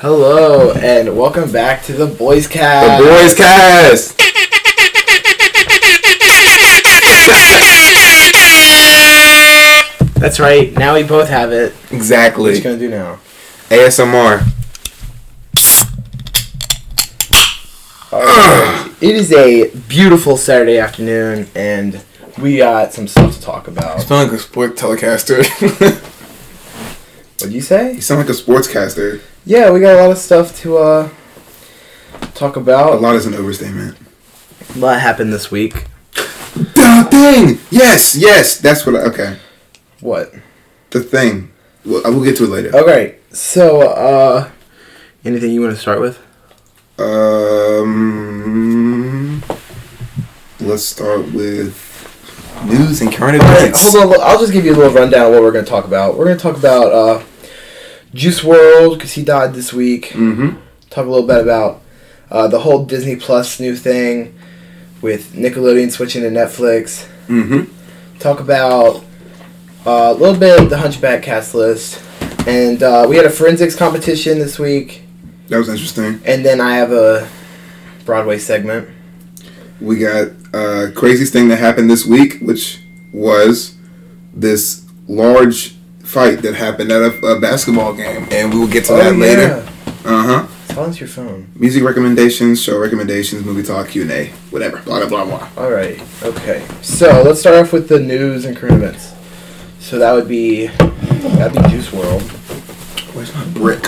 Hello and welcome back to the Boys Cast. The Boys Cast. That's right. Now we both have it. Exactly. What Exactly. you gonna do now? ASMR. Alright. it is a beautiful Saturday afternoon, and we got some stuff to talk You about. sound like a sport telecaster. What'd you say? you sound like a sportscaster. Yeah, we got a lot of stuff to uh talk about. A lot is an overstatement. A lot happened this week. The thing. Yes, yes. That's what. I, okay. What? The thing. Well, I will get to it later. Okay, so uh, anything you want to start with? Um. Let's start with news and current Alright, events. hold on. I'll just give you a little rundown of what we're going to talk about. We're going to talk about uh, Juice WRLD because he died this week. Mm-hmm. Talk a little bit about uh, the whole Disney Plus new thing with Nickelodeon switching to Netflix. Mm-hmm. Talk about uh, a little bit of the Hunchback cast list, and uh, we had a forensics competition this week. That was interesting. And then I have a Broadway segment. We got uh, craziest thing that happened this week, which was this large fight that happened at a, a basketball game, and we will get to that later. Uh huh. Silence your phone. Music recommendations, show recommendations, movie talk, Q and A, whatever. Blah blah blah blah. All right. Okay. So let's start off with the news and current events. So that would be that'd be Juice WRLD. Where's my brick?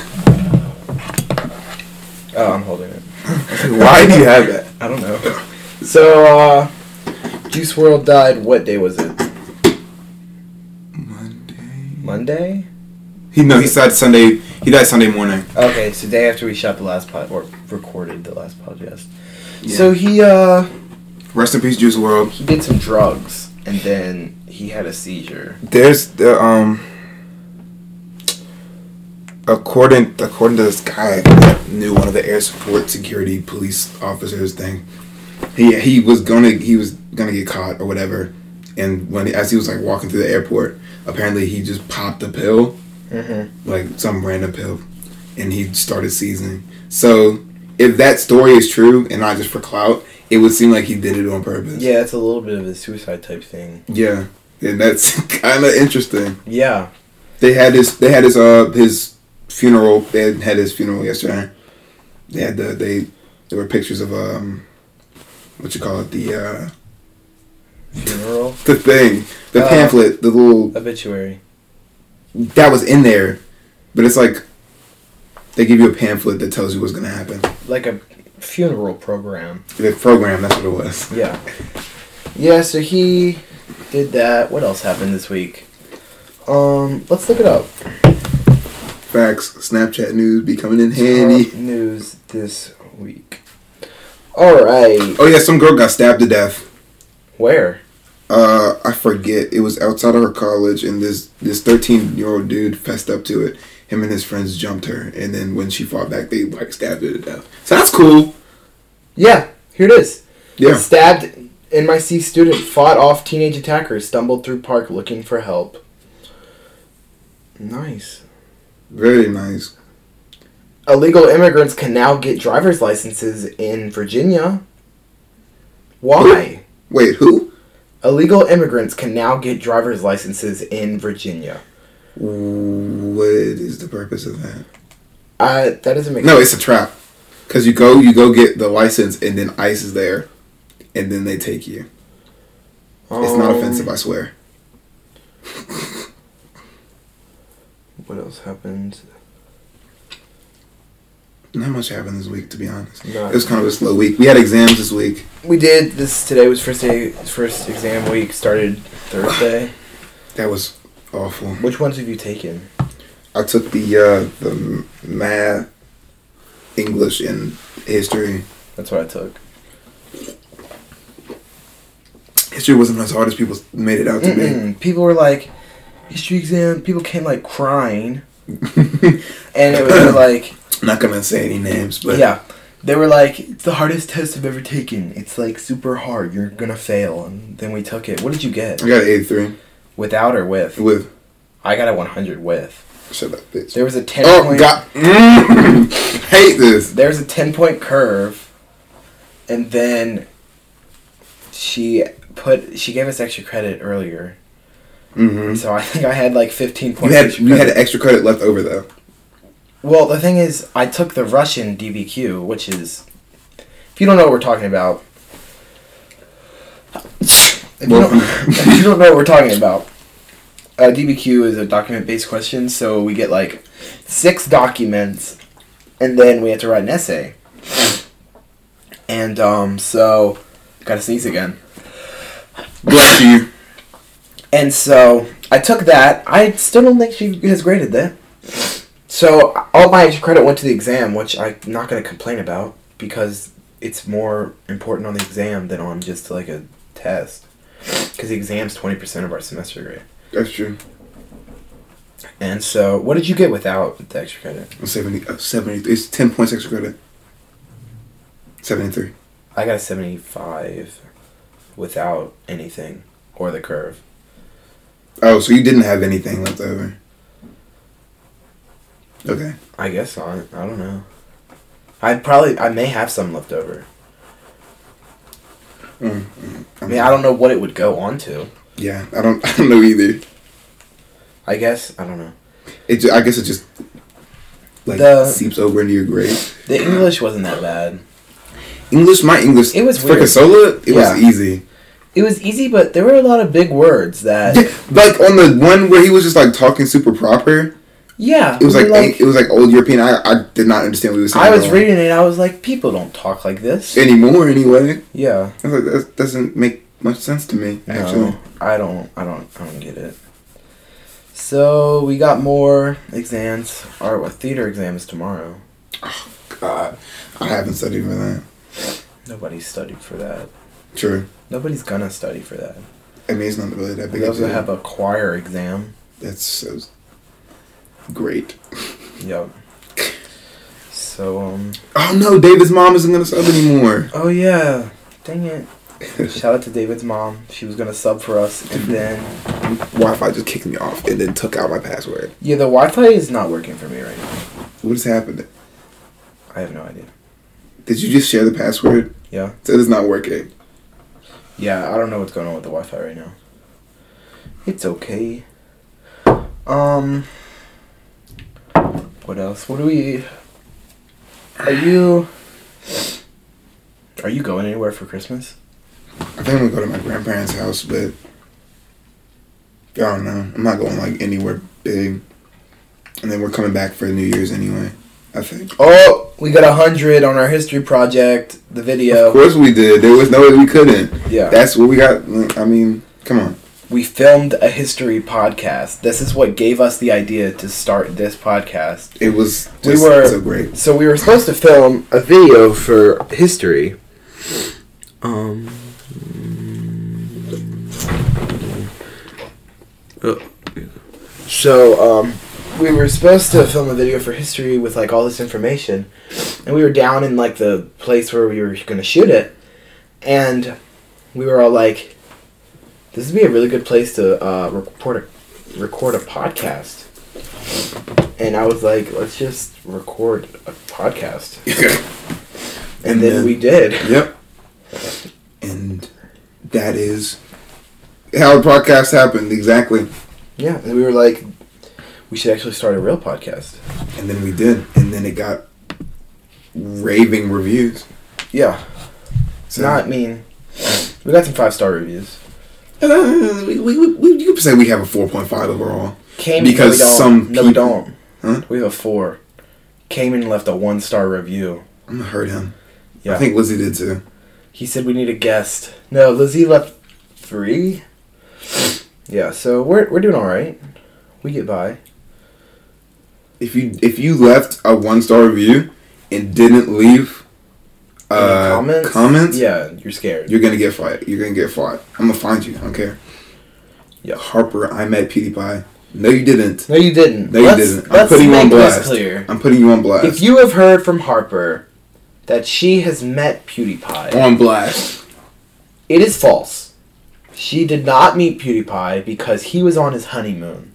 Oh, I'm holding it. Why do you have that? I don't know. So uh, Juice WRLD died. What day was it? Monday. He no, he died Sunday. He died Sunday morning. Okay, so day after we shot the last pod or recorded the last podcast. Yeah. So he uh Rest in peace, Juice WRLD. he did some drugs and then he had a seizure. There's the um. According according to this guy that knew one of the air support security police officers thing, he he was gonna he was gonna get caught or whatever, and when as he was like walking through the airport, apparently he just popped a pill, Mm-hmm. like some random pill, and he started seizing. So if that story is true and not just for clout, it would seem like he did it on purpose. Yeah, it's a little bit of a suicide type thing. Yeah, and that's kind of interesting. Yeah. They had his. They had his. Uh, his funeral. They had, had his funeral yesterday. They had the. They. There were pictures of um. What you call it? The uh. Funeral The thing. The Uh, pamphlet. The little. obituary. That was in there, but it's like. They give you a pamphlet that tells you what's gonna happen. Like a funeral program. The program. That's what it was. Yeah. Yeah, so he did that. What else happened this week? Um, let's look it up. Facts. Snapchat news be coming in handy. Top news this week. All right. Oh yeah, some girl got stabbed to death. Where? uh I forget. It was outside of her college and this this thirteen year old dude fessed up to it. Him and his friends jumped her and then when she fought back they like stabbed her to death. So that's cool. Yeah, here it is. Yeah. Stabbed NYC student fought off teenage attackers, stumbled through park looking for help. Nice. Very nice. Illegal immigrants can now get driver's licenses in Virginia. Why? Wait, who? Illegal immigrants can now get driver's licenses in Virginia. What is the purpose of that? Uh, that doesn't make No, sense. it's a trap. Cause you go you go get the license and then ICE is there and then they take you. It's not Um, offensive, I swear. What else happened? Not much happened this week to be honest. No. It was kind of a slow week. We had exams this week. We did this today was first day first exam week started Thursday. That was awful. Which ones have you taken? I took the uh, the math, English, and history. That's what I took. History wasn't as hard as people made it out to Mm-mm. People were like, history exam. People came like crying, and it was like, I'm not gonna say any names, but yeah, they were like, it's the hardest test I've ever taken. It's like super hard. You're gonna fail. And then we took it. What did you get? I got an 83 Without or with? with. I got a 100 with. Shut up, bitch. There was a ten Oh point. God, hate this. There's a ten point curve, and then she put she gave us extra credit earlier, Mm-hmm. so I think I had like fifteen points. You had you had extra credit left over though. Well, the thing is, I took the Russian DBQ, which is, if you don't know what we're talking about, if, you, don't, if you don't know what we're talking about, uh, DBQ is a document-based question. So we get like six documents, and then we have to write an essay. And um, so, gotta sneeze again. Bless you. And so I took that. I still don't think she has graded that. So all my extra credit went to the exam, which I'm not going to complain about because it's more important on the exam than on just like a test. Because the exam's twenty percent of our semester grade. That's true. And so, what did you get without the extra credit? 70, uh, 70 It's ten points extra credit. Seventy three. I got a seventy-five without anything or the curve. Oh, so you didn't have anything left over. Okay. I guess not. I don't know. I probably I may have some left over. Mm, mm, I mean, I don't know what it would go on to. Yeah, I don't. I don't know either. I guess I don't know. It. I guess it just like The- seeps over into your grade. The English wasn't that bad. English, my English. It was for weird. Casola. It Yeah. was easy. It was easy, but there were a lot of big words that. Yeah, like on the one where he was just like talking super proper. Yeah, It was we like, it was like old European. I I did not understand what he was saying. I was reading it. I was like, people don't talk like this. anymore anyway. yeah, I was like, that doesn't make much sense to me. Actually, I don't. I don't. I don't get it. So we got more exams. Our theater exam is tomorrow. Oh, God, I haven't studied for that. Nobody studied for that. True. Nobody's gonna study for that. I mean, it's not really that big. We also have a choir exam. That's so great. Yep. So um. Oh no, David's mom isn't gonna sub anymore. Oh yeah. Dang it. Shout out to David's mom. She was gonna sub for us, and then Wi-Fi just kicked me off and then took out my password. yeah, the Wi-Fi is not working for me right now. What has happened? I have no idea. Did you just share the password? Yeah. It said it's not working. Yeah, I don't know what's going on with the Wi-Fi right now. It's okay. Um. What else? What do we? Are you? Are you going anywhere for Christmas? I think I'm gonna go to my grandparents' house, but I don't know. I'm not going like anywhere big. And then we're coming back for New Year's anyway. I think. Oh, we got a hundred on our history project. The video. Of course we did. There was no way we couldn't. Yeah. That's what we got. I mean, come on. We filmed a history podcast. This is what gave us the idea to start this podcast. It was We were- so great. So we were supposed to film a video for history. Um. So um, we were supposed to film a video for history with like all this information, and we were down in like the place where we were gonna shoot it, and we were all like, "This would be a really good place to uh, record a record a podcast." And I was like, "Let's just record a podcast," and, And then, then- we did. Yep. And that is how the podcast happened exactly. Yeah, and we were like, "We should actually start a real podcast." And then we did. And then it got raving reviews. Yeah, So not mean. We got some five star reviews. Uh, we, we, we, you could say we have a 4.5 overall. Came Because no, some no, we people- don't. Huh? We have a four. Came and left a one star review. I'm gonna hurt him. Yeah. I think Lizzie did too. He said we need a guest. No, Lizzie left three. Yeah, so we're we're doing all right. We get by. If you if you left a one star review and didn't leave uh, comments? comments, Yeah, you're scared. you're gonna get fought. You're gonna get fought. I'm gonna find you. I don't care. Yeah. Harper, I met PewDiePie. No, you didn't. no, you didn't. No, you let's, didn't. I'm Let's putting you on blast. clear. I'm putting you on blast. If you have heard from Harper that she has met PewDiePie, on blast. it is false. She did not meet PewDiePie because he was on his honeymoon.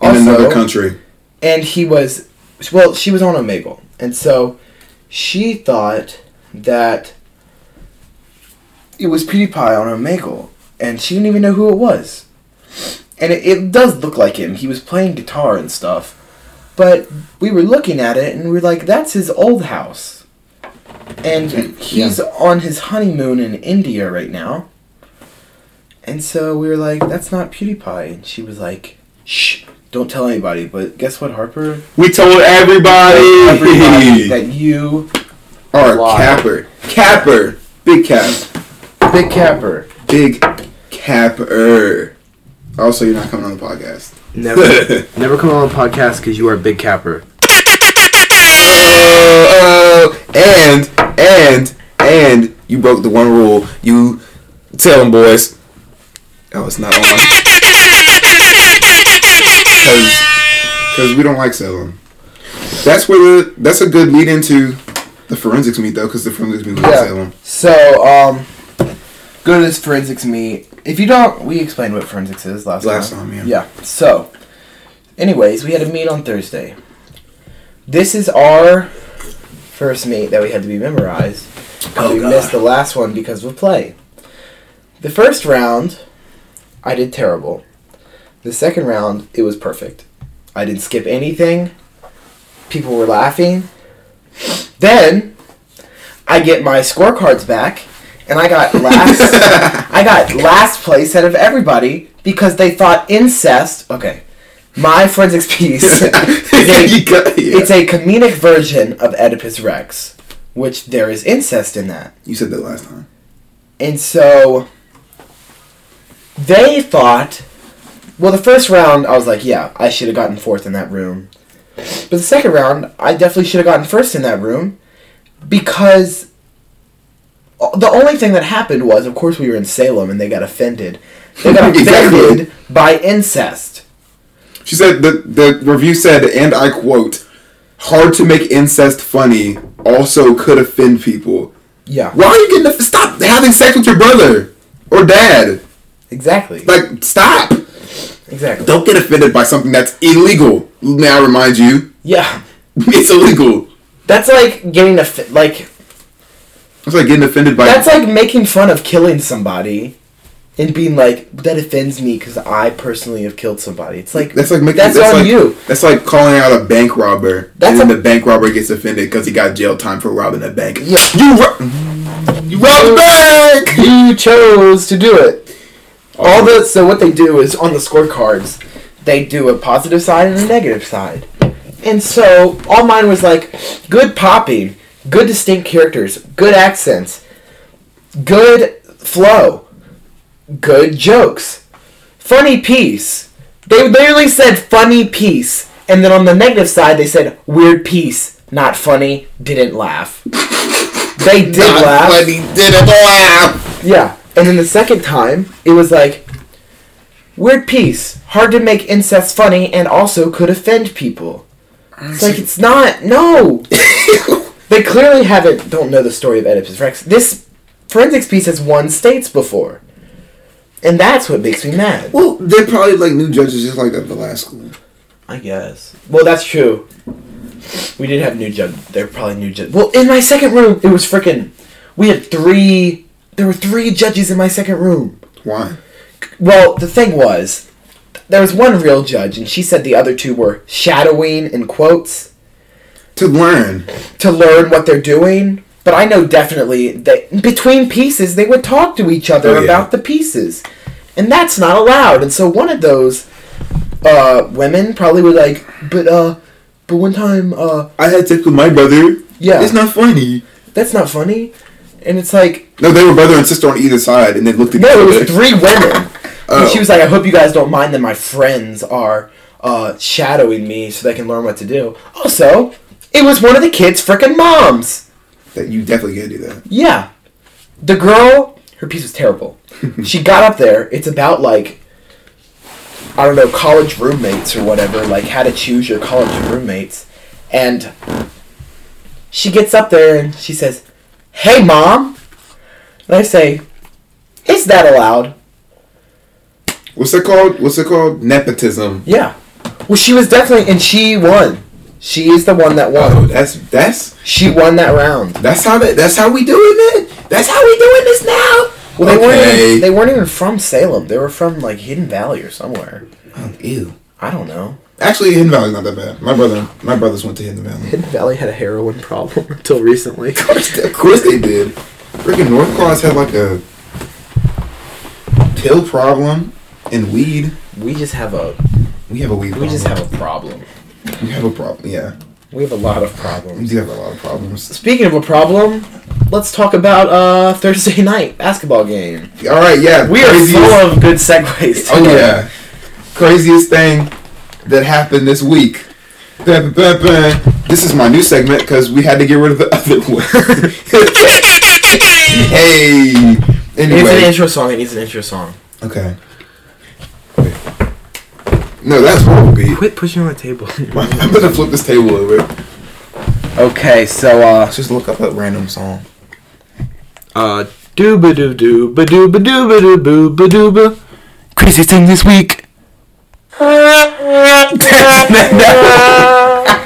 in Also- another country. and he was well she was on omegle and so she thought that it was pewdiepie on her Omegle, and she didn't even know who it was. And it, it does look like him. He was playing guitar and stuff. But we were looking at it and we were like that's his old house. And he's on his honeymoon in india right now. And so we were like that's not pewdiepie. And she was like shh don't tell anybody but guess what harper We told everybody. everybody that you are a capper, capper, big cap, big capper big capper. Also, you're not coming on the podcast. never never come on the podcast because you are a big capper Oh, oh, and and and you broke the one rule. You tell them boys. Oh, it's not on. Because because we don't like selling. That's where the that's a good lead into the forensics meet though, because the forensics meet Yeah. Salem. so um go to this forensics meet if you don't we explained what forensics is last, Last time time, yeah. yeah so anyways we had a meet on thursday this is our first meet that we had to be memorized Oh, we God. missed the last one because of play the first round i did terrible the second round it was perfect i didn't skip anything people were laughing then i get my scorecards back and i got last i got last place out of everybody because they thought incest okay my forensics piece is a, got- yeah. it's a comedic version of oedipus rex which there is incest in that You said that last time. and so they thought, well, the first round, I was like, yeah, I should have gotten fourth in that room. But the second round, I definitely should have gotten first in that room because the only thing that happened was, of course, we were in Salem and they got offended. They got Exactly. offended by incest. She said the the review said, and I quote, "Hard to make incest funny. Also could offend people. Yeah, Why are you getting? Stop having sex with your brother or dad. exactly. Like stop. Exactly. Don't get offended by something that's illegal. May I remind you, Yeah, it's illegal. that's like getting a like It's like getting offended by. That's like making fun of killing somebody and being like, that offends me because I personally have killed somebody. It's like, That's like making. that's, on like, you. That's like calling out a bank robber, That's and then a- the bank robber gets offended because he got jail time for robbing a bank. Yeah. You ro- you robbed a bank. You chose to do it. All the so what they do is on the scorecards, they do a positive side and a negative side. And so all mine was like good popping, good distinct characters, good accents, good flow, good jokes, funny piece. They literally said funny piece, and then on the negative side they said weird piece, not funny, didn't laugh. They did Not laugh. funny, didn't laugh. Yeah. And then the second time, it was like, weird piece. Hard to make incest funny and also could offend people. It's like, it's not. No! they clearly haven't, don't know the story of Oedipus Rex. This forensics piece has won states before. And that's what makes me mad. Well, they're probably like new judges, just like at the last school. I guess. Well, that's true. We did have new judge. They're probably new judge. Well, in my second room, it was freaking. We had three. There were three judges in my second room. Why? Well, the thing was, there was one real judge, and she said the other two were shadowing in quotes To learn. to learn what they're doing. But I know definitely that between pieces they would talk to each other Oh, yeah. about the pieces, and that's not allowed. And so one of those uh, women probably would like, but uh, but one time uh, I had sex with my brother. yeah, It's not funny. that's not funny. And it's like, No, they were brother and sister on either side, and they looked at no, it was three women. Oh. And she was like, I hope you guys don't mind that my friends are uh, shadowing me so they can learn what to do. Also, it was one of the kids' freaking moms. That you definitely can't do that. Yeah. The girl, her piece was terrible. she got up there. It's about like, I don't know, college roommates or whatever, like how to choose your college roommates. And she gets up there and she says, Hey, mom. And I say, Is that allowed? What's it called? What's it called? Nepotism. Yeah. Well, she was definitely, and she won. She is the one that won. Oh, that's that's She won that round. that's how that, that's how we doing it. That's how we doing this now. Well, they weren't. Even, they weren't even from Salem. They were from like Hidden Valley or somewhere. Oh, ew. I don't know. Actually, Hidden Valley's not that bad. My brother, my brothers went to Hidden Valley. Hidden Valley had a heroin problem until recently. Of course, of course they did. Freaking North Cross had like a pill problem and weed. We just have a We have a weed. we problem. just have a problem. we have a problem. Yeah, We have a lot of we problems. do have a lot of problems. Speaking of a problem, let's talk about uh Thursday night basketball game. All right, yeah. We are full of good segues. Oh yeah, craziest thing that happened this week. Bam, bam, bam. This is my new segment because we had to get rid of the other one. hey. It needs an intro song. It needs an intro song. okay. Wait. No, that's horrible beat. Quit pushing on the table. I'm gonna flip this table over. okay, so uh, Let's just look up a random song. uh, dooba doo doo ba dooba dooba doo boo ba dooba. Craziest thing this week.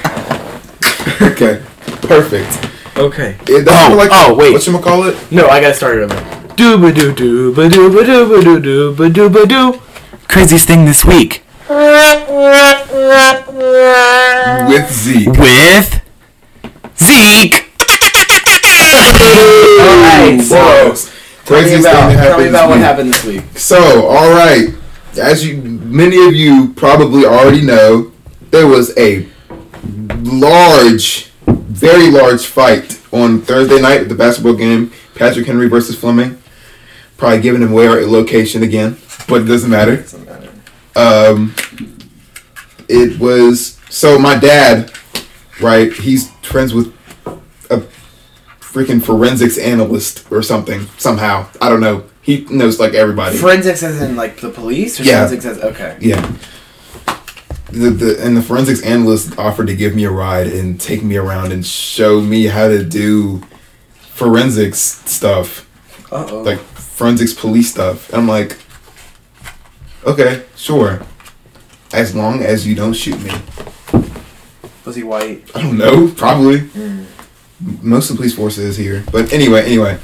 Okay, perfect. okay. It, Oh, oh, wait. What you gonna call it? No, I gotta start it over. Dooba doo doo ba dooba dooba doo ba doo ba dooba doo. Craziest thing this week. With Zeke. With Zeke. Alright, so Whoa. tell me Craziest about, thing that tell me about what week. happened this week. So, all right, as you many of you probably already know, there was a large, very large fight on Thursday night at the basketball game. Patrick Henry versus Fleming. Probably giving him away our location again, but it doesn't matter. Doesn't matter. Um, it was so my dad, right? He's friends with a freaking forensics analyst or something. Somehow, I don't know. He knows like everybody. Forensics as in like the police or Yeah. forensics as okay. Yeah. The, the and the forensics analyst offered to give me a ride and take me around and show me how to do forensics stuff, Uh oh. like forensics police stuff. And I'm like, okay, sure, as long as you don't shoot me. was he white? I don't know, probably. Mm. Most of the police force is here, but anyway, anyway,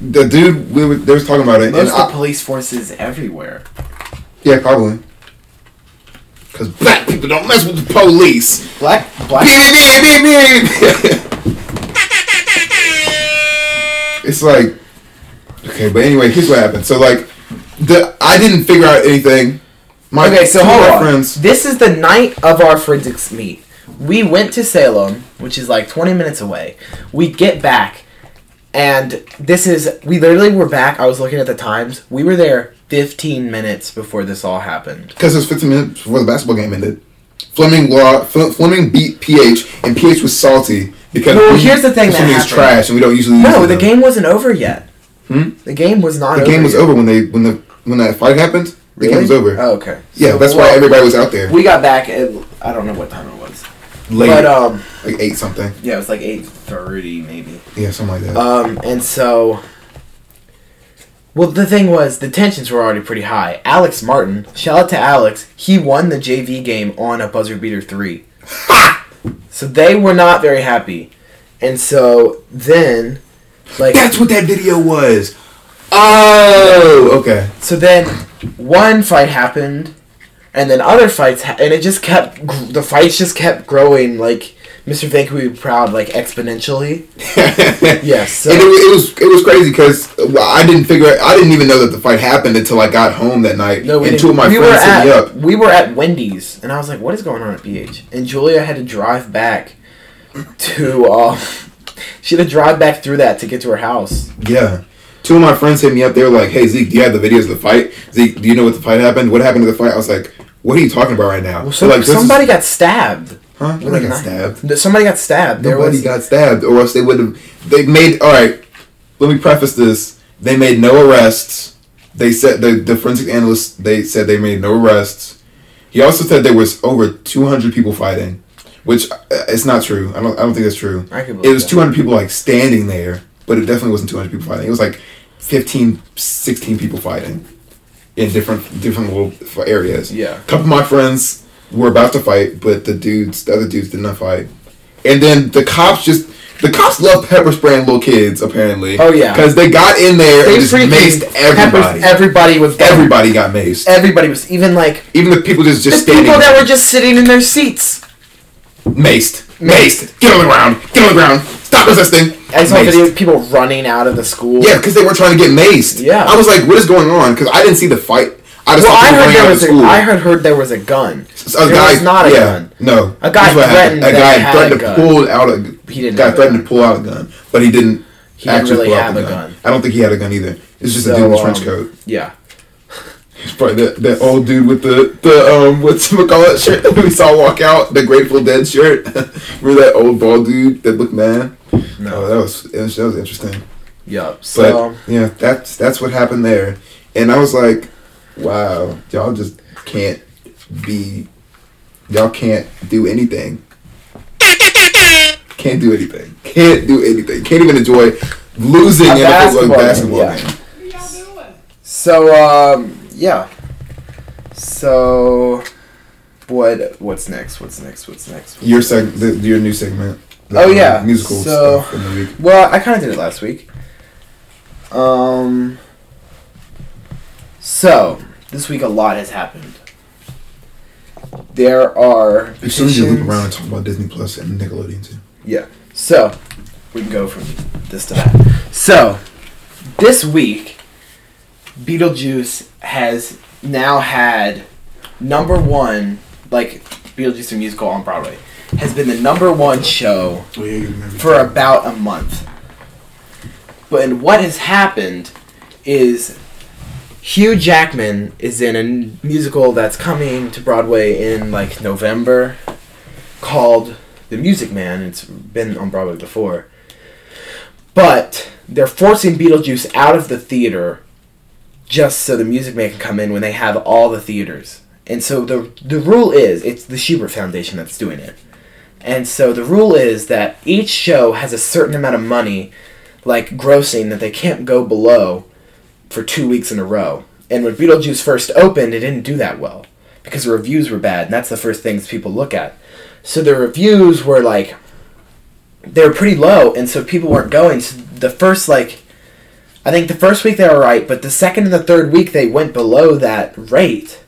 the dude we were they was talking about it, Most and of I, the police forces everywhere. yeah, probably. Because black people don't mess with the police. Black black it's like okay, but anyway, here's what happened. So like, the I didn't figure out anything. My Okay, so hold on. friends. This is the night of our forensics meet. We went to Salem, which is like 20 minutes away. We get back, and this is we literally were back. I was looking at the times. We were there 15 minutes before this all happened. Because it was 15 minutes before the basketball game ended. Fleming law, Fleming beat PH, and PH was salty because Well, we- here's the thing that Fleming is happened. trash, and we don't usually. No, use the them. game wasn't over yet. Hmm? The game was not. The over game was yet. over when they when the when that fight happened. The game was over. Oh, okay. yeah, So, that's why everybody was out there We got back at I don't know what time it was, late, but um, like eight something. yeah, it was like 8:30 maybe. Yeah, something like that. Um, and so, well, the thing was, the tensions were already pretty high. Alex Martin, shout out to Alex, he won the JV game on a buzzer beater three. so they were not very happy. And so then, like, That's what that video was. Oh, okay. so then one fight happened, and then other fights, ha- and it just kept, gr- the fights just kept growing, like, Mr. Vank would be proud, like, exponentially. Yes, so- and it, it was it was crazy because I didn't figure I didn't even know that the fight happened until I got home that night. No, we and two of my we friends hit at, me up. We were at Wendy's, and I was like, "What is going on at PH?" And Julia had to drive back to. Uh, she had to drive back through that to get to her house. Yeah. Two of my friends hit me up. They were like, "Hey Zeke, do you have the videos of the fight? Zeke, do you know what the fight happened? What happened to the fight?" I was like, "What are you talking about right now?" Well, So some, like, this is- somebody got stabbed. Huh? Nobody got stabbed. Somebody got stabbed. There Nobody was got stabbed, or else they would have. They made all right. Let me preface this. They made no arrests. They said the the forensic analysts. They said they made no arrests. He also said there was over two hundred people fighting, which uh, it's not true. I don't. I don't think that's true. I It was 200 people like standing there, but it definitely wasn't 200 people fighting. It was like 15, 16 people fighting in different different little areas. Yeah. A couple of my friends were about to fight, but the dudes, the other dudes, did not fight. And then the cops just. The cops love pepper spraying little kids, apparently. Oh, yeah. because they got in there They and just maced everybody. peppers everybody with everybody got maced. Everybody was even like Even the people just just the standing. people that were just sitting in their seats. maced, maced. Get on the ground. Get on the ground. Stop resisting. I saw Maced. video of people running out of the school. Yeah, because they were trying to get maced. Yeah. I was like, what is going on? Because I didn't see the fight. I just Well, I heard there was a, school. Heard heard there was a gun. a there guy, was not a yeah, gun. No, A guy threatened A guy threatened a to pull out a. He didn't Guy threatened gun. to pull out a gun, but he didn't. He didn't really pull out have the a gun. I don't think he had a gun either. It's just a So, dude in a trench um, coat. Yeah. It's probably that, that old dude with the the um what's it call it shirt that we saw walk out the Grateful Dead shirt. Remember that old bald dude that looked mad? No. Oh, that was, that was interesting. Yeah. But So yeah, that's that's what happened there, and I was like, wow, y'all just can't be, y'all can't do anything. Can't do anything. Can't do anything. Can't even enjoy losing A in a basketball basketball game, yeah. game. What y'all doing? so um yeah. So what what's next? What's next? What's next? Your seg, the, your new segment. the, Oh, um, yeah. musical So- stuff in the week. Well, I kind of did it last week. Um. So this week a lot has happened. There are As soon as you loop around and talk about Disney Plus and Nickelodeon too. Yeah. So we can go from this to that. So this week, Beetlejuice has now had number one, like Beetlejuice the musical on Broadway, has been the number one show Oh yeah, for about a month. But and what has happened is Hugh Jackman is in a musical that's coming to Broadway in like November called The Music Man. It's been on Broadway before. But they're forcing Beetlejuice out of the theater just so the Music Man can come in when they have all the theaters. And so the the rule is it's the Shubert Foundation that's doing it. And so the rule is that each show has a certain amount of money, like grossing, that they can't go below for two weeks in a row. And when Beetlejuice first opened, it didn't do that well because the reviews were bad, and that's the first things people look at. So the reviews were like, they were pretty low, and so people weren't going. So the first, like, I think the first week they were right, but the second and the third week they went below that rate.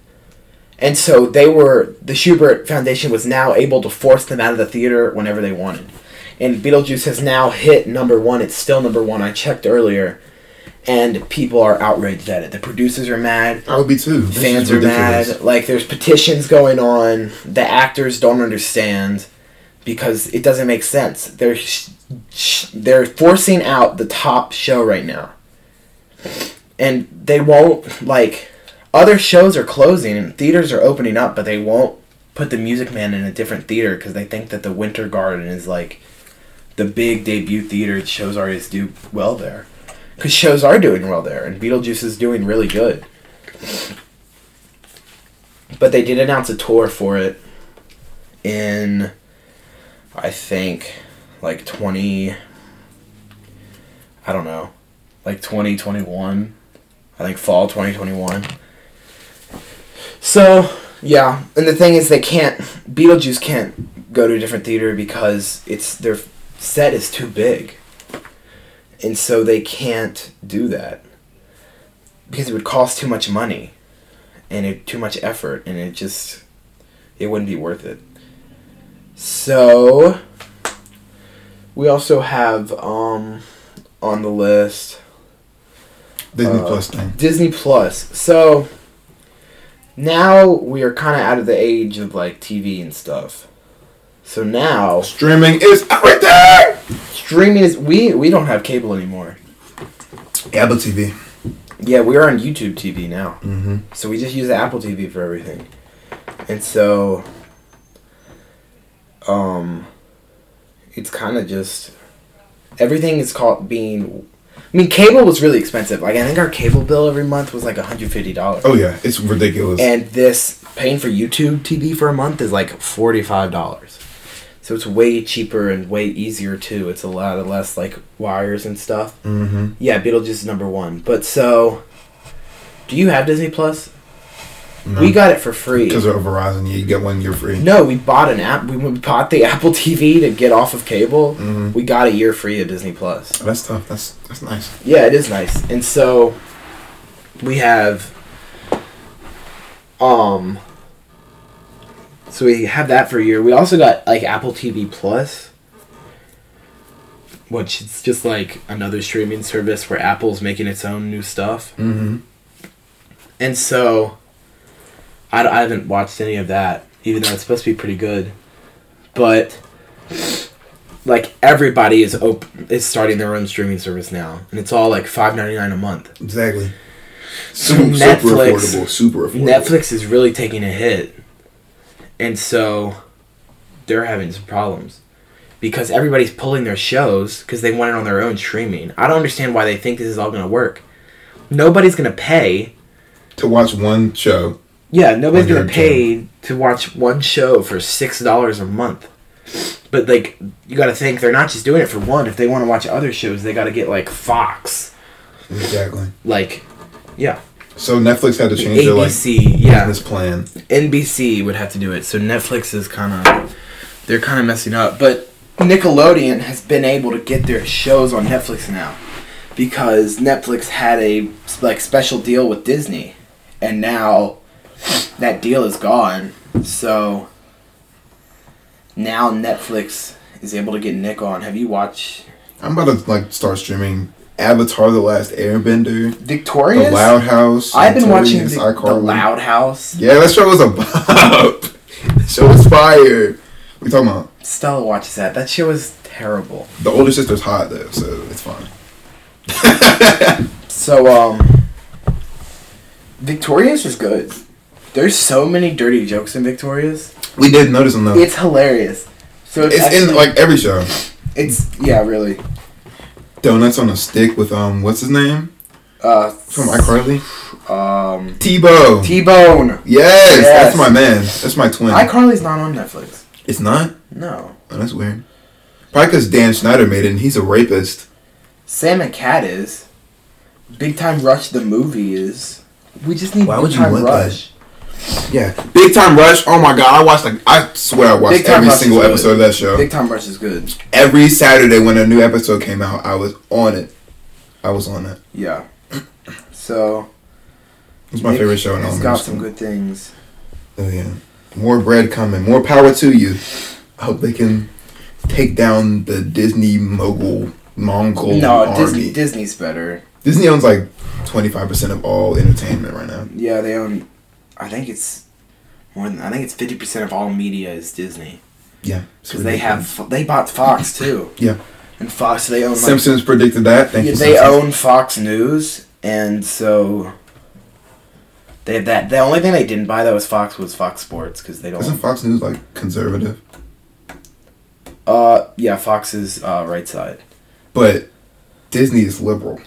And so they were the Shubert Foundation was now able to force them out of the theater whenever they wanted. And Beetlejuice has now hit number one. It's still number one. I checked earlier, and people are outraged at it. The producers are mad. I would be too. This Fans are mad. Like there's petitions going on. The actors don't understand because it doesn't make sense. They're sh- sh- they're forcing out the top show right now, and they won't like other shows are closing and theaters are opening up, but they won't put the Music Man in a different theater because they think that the Winter Garden is like the big debut theater. Shows always do well there because shows are doing well there, and Beetlejuice is doing really good. But they did announce a tour for it in, I think, like 20. I don't know, like 2021. I think fall 2021. So, yeah. And the thing is, they can't, Beetlejuice can't go to a different theater because it's their set is too big. And so they can't do that because it would cost too much money and it too much effort and it just it wouldn't be worth it. So we also have um on the list Disney uh, Plus thing. Disney Plus. So now we are kind of out of the age of like TV and stuff. So now Streaming is everything. Streaming is we we don't have cable anymore. Apple TV. Yeah, we're on YouTube TV now. Mm-hmm. So we just use Apple TV for everything. And so um it's kind of just everything is called being I mean cable was really expensive. Like I think our cable bill every month was like $150. Oh yeah, it's ridiculous. And this paying for YouTube TV for a month is like $45. So it's way cheaper and way easier too. It's a lot of less like wires and stuff. mm-hmm. Yeah, Beetlejuice is number one. But so, do you have Disney Plus? We got it for free. because of Verizon. You get one year free. No, we bought an app. We bought the Apple TV to get off of cable. Mhm. We got a year free of Disney Plus. That's tough. That's that's nice. Yeah, it is nice. And so we have um so we have that for a year. We also got like Apple TV Plus which is just like another streaming service where Apple's making its own new stuff. Mm-hmm. And so I, I haven't watched any of that even though it's supposed to be pretty good. But like everybody is op- is starting their own streaming service now, and it's all like five ninety nine a month. Exactly. So Super, Netflix- affordable. Super affordable. Netflix is really taking a hit, and so they're having some problems because everybody's pulling their shows because they want it on their own streaming. I don't understand why they think this is all going to work. Nobody's going to pay. to watch one show. Yeah, nobody's going to pay to watch one show for six dollars a month. But like, you got to think they're not just doing it for one. If they want to watch other shows, they got to get like Fox. Exactly. Like, yeah, So Netflix had to change their like ABC. Yeah, business plan. NBC would have to do it. So Netflix is kind of they're kind of messing up. But Nickelodeon has been able to get their shows on Netflix now because Netflix had a like special deal with Disney, and now that deal is gone. So now Netflix is able to get Nick on. Have you watched I'm about to like start streaming Avatar: The Last Airbender, Victorious? The Loud House. I've been watching the, the. Loud House. Yeah, that show was a bop. that show was fire. We talking about Stella watches that. That show is terrible. the older sister's hot though, so it's fine. So, um, Victorious is good. There's so many dirty jokes in Victorious. We did notice them though. It's hilarious. So it's, It's in like every show. it's yeah, really. Donuts on a stick with um, what's his name Uh, from iCarly? Um, T Bone. T Bone. yes, that's my man. That's my twin. iCarly's not on Netflix. it's not. No. Oh, that's weird. Probably because Dan Schneider made it, and he's a rapist. Sam and Cat is. Big Time Rush the movie is. We just need Why Big would you Time want that? Yeah, Big Time Rush. Oh my god, I watched like I swear I watched every Rush single episode of that show. Big Time Rush is good. every Saturday when a new episode came out, I was on it. I was on it. Yeah. So. It's my favorite show in It's got some good things. Oh yeah, more bread coming. More power to you. I hope they can take down the Disney mogul Mongol no, army. Disney Disney's better. Disney owns like twenty five percent of all entertainment right now. Yeah, they own. I think it's more than. I think it's fifty percent of all media is Disney Yeah, because they have. They bought Fox too. Yeah. And Fox, they own. Like, Simpsons predicted that. Thank yeah, you. they Simpsons. own Fox News, and so. They have that. The only thing they didn't buy though was Fox was Fox Sports because they Isn't don't. Fox News like conservative? Uh, yeah, Fox is uh, right side. But Disney is liberal.